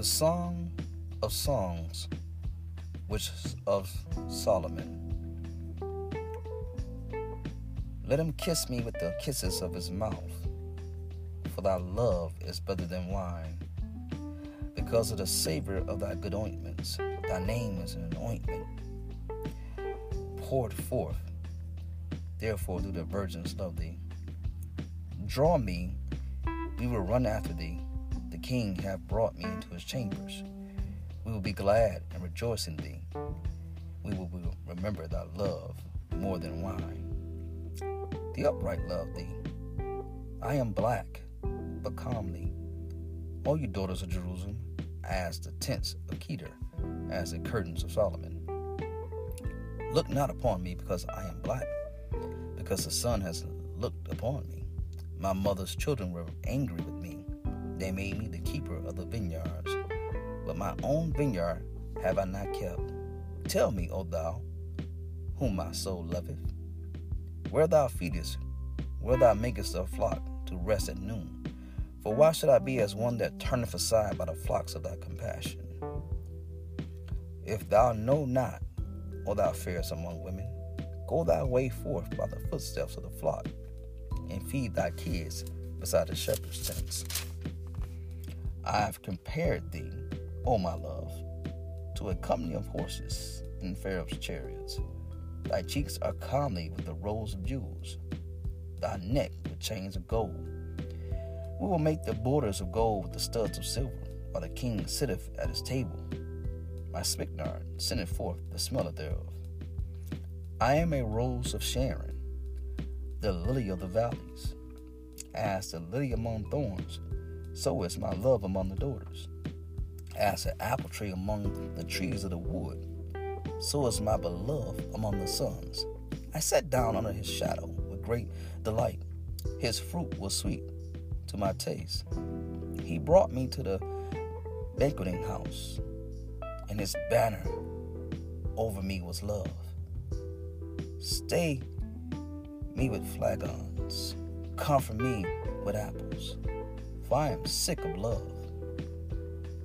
The Song of Songs, which of Solomon. Let him kiss me with the kisses of his mouth, for thy love is better than wine. Because of the savor of thy good ointments, thy name is an ointment poured forth. Therefore, do the virgins love thee. Draw me, we will run after thee. King hath brought me into his chambers. We will be glad and rejoice in thee. We will remember thy love more than wine. The upright love thee. I am black, but calmly. All you daughters of Jerusalem, as the tents of Kedar, as the curtains of Solomon. Look not upon me because I am black, because the sun has looked upon me. My mother's children were angry with me. They made me the keeper of the vineyards. But my own vineyard have I not kept. Tell me, O thou, whom my soul loveth, where thou feedest, where thou makest thy flock to rest at noon. For why should I be as one that turneth aside by the flocks of thy compassion? If thou know not O thou fairest among women, go thy way forth by the footsteps of the flock, and feed thy kids beside the shepherd's tents. I have compared thee, O my love, to a company of horses in Pharaoh's chariots. Thy cheeks are comely with the rows of jewels, thy neck with chains of gold. We will make the borders of gold with the studs of silver, while the king sitteth at his table my spikenard sendeth forth the smell thereof. I am a rose of Sharon, the lily of the valleys. As the lily among thorns, so is my love among the daughters. As an apple tree among the trees of the wood, so is my beloved among the sons. I sat down under his shadow with great delight. His fruit was sweet to my taste. He brought me to the banqueting house and his banner over me was love. Stay me with flagons, comfort me with apples, for I am sick of love.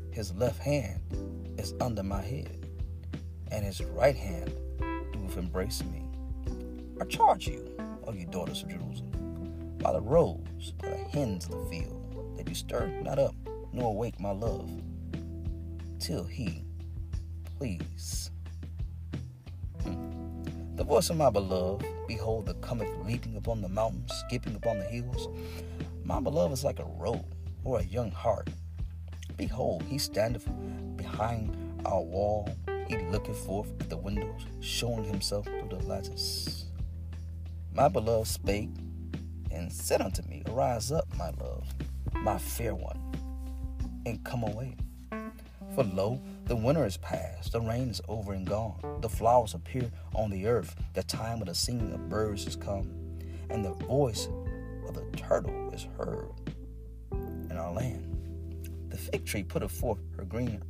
His left hand is under my head, and his right hand doeth embrace me. I charge you, O you daughters of Jerusalem, by the roes, by the hens of the field, that you stir not up, nor awake my love, till he please. Hmm. The voice of my beloved, behold, the cometh leaping upon the mountains, skipping upon the hills. My beloved is like a roe or a young hart. Behold, he standeth behind our wall. He looketh forth at the windows, showing himself through the lattice. My beloved spake and said unto me, Arise up, my love, my fair one, and come away. For lo, the winter is past, the rain is over and gone, the flowers appear on the earth, the time of the singing of birds is come, and the voice of the turtle is heard our land. The fig tree putteth forth her green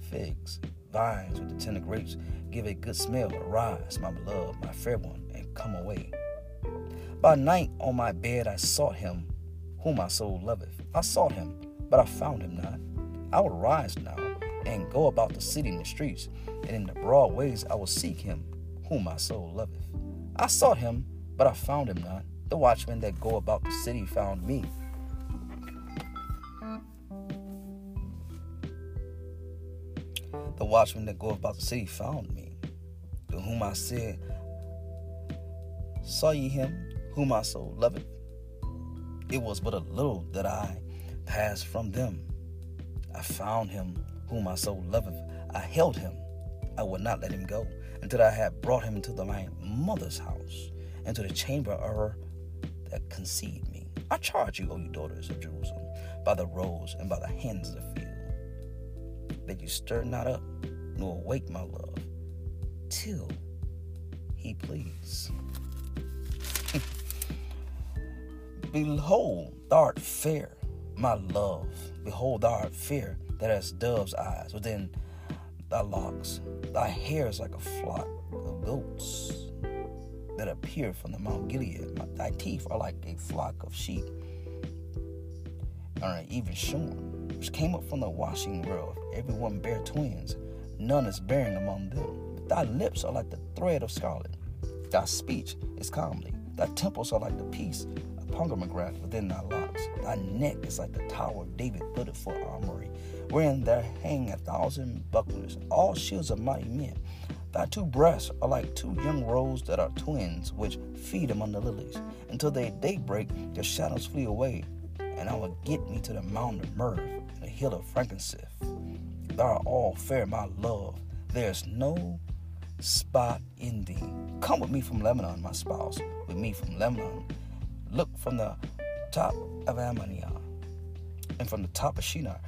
figs, vines with the tender grapes give a good smell. Arise, my beloved, my fair one, and come away. By night on my bed I sought him, whom my soul loveth. I sought him, but I found him not. I will rise now and go about the city and the streets, and in the broad ways I will seek him, whom my soul loveth. I sought him, but I found him not. The watchmen that go about the city found me. The watchmen that go about the city found me, to whom I said, Saw ye him, whom I so loveth? It was but a little that I passed from them. I found him whom I so loveth. I held him. I would not let him go until I had brought him into my mother's house, into the chamber of her that conceived me. I charge you, O you daughters of Jerusalem, by the roes and by the hens of the that you stir not up, nor awake my love, till he please. Behold, thou art fair, my love. Behold, thou art fair that has dove's eyes within thy locks. Thy hair is like a flock of goats that appear from the Mount Gilead. Thy teeth are like a flock of sheep, are even shorn. Lips came up from the washing world. Everyone bear twins, none is bearing among them. Thy lips are like the thread of scarlet. Thy speech is calmly. Thy temples are like the piece of pomegranate within thy locks. Thy neck is like the tower of David built for armory, wherein there hang a thousand bucklers, all shields of mighty men. Thy two breasts are like two young roes that are twins, which feed among the lilies. Until they daybreak, their shadows flee away, and I will get me to the mountain of myrrh and the hill of frankincense. Thou art all fair, my love. There's no spot in thee. Come with me from Lebanon, my spouse, with me from Lebanon. Look from the top of Amana, and from the top of Shenir,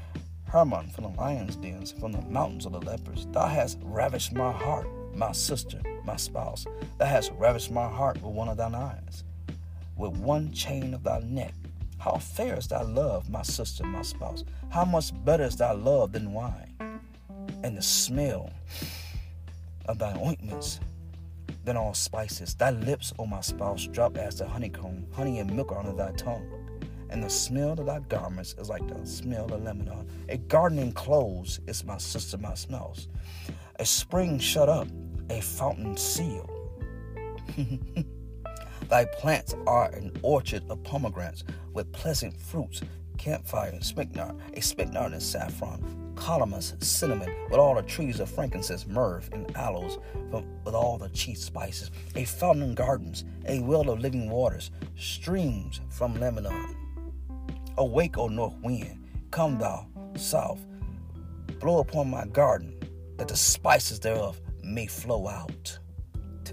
Hermon from the lion's dens, from the mountains of the lepers. Thou hast ravished my heart, my sister, my spouse. Thou hast ravished my heart with one of thine eyes, with one chain of thy neck. How fair is thy love, my sister, my spouse. How much better is thy love than wine, and the smell of thy ointments than all spices. Thy lips, O my spouse, drop as the honeycomb. Honey and milk are under thy tongue. And the smell of thy garments is like the smell of Lebanon. A garden enclosed is my sister, my spouse. A spring shut up, a fountain sealed. Thy plants are an orchard of pomegranates with pleasant fruits, camphire and spikenard, a spikenard and saffron, calamus, cinnamon, with all the trees of frankincense, myrrh, and aloes, with all the chief spices, a fountain in gardens, a well of living waters, streams from Lebanon. Awake, O north wind, come thou, south, blow upon my garden, that the spices thereof may flow out.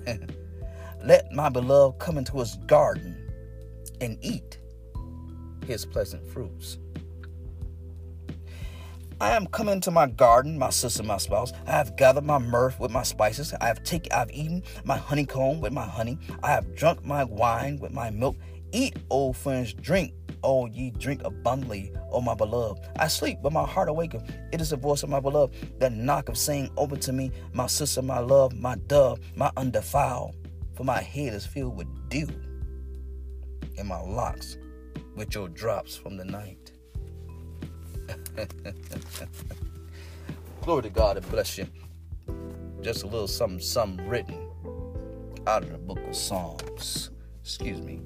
Let my beloved come into his garden and eat his pleasant fruits. I am come into my garden, my sister, my spouse. I have gathered my myrrh with my spices. I have taken, I have eaten my honeycomb with my honey. I have drunk my wine with my milk. Eat, O friends, drink, O ye drink abundantly, O my beloved. I sleep, but my heart awaketh. It is the voice of my beloved that knocketh, saying, Open to me, my sister, my love, my dove, my undefiled. For my head is filled with dew, and my locks with your drops from the night. Glory to God and bless you. Just a little something, something written out of the book of Psalms. Excuse me.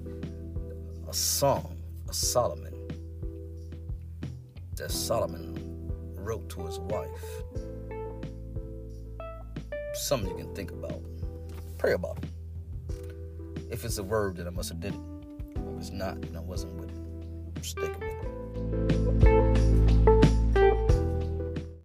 A song of Solomon that Solomon wrote to his wife. Something you can think about. Pray about it. If it's a verb, then I must have did it. If it's not, then I wasn't with it. Stick with it.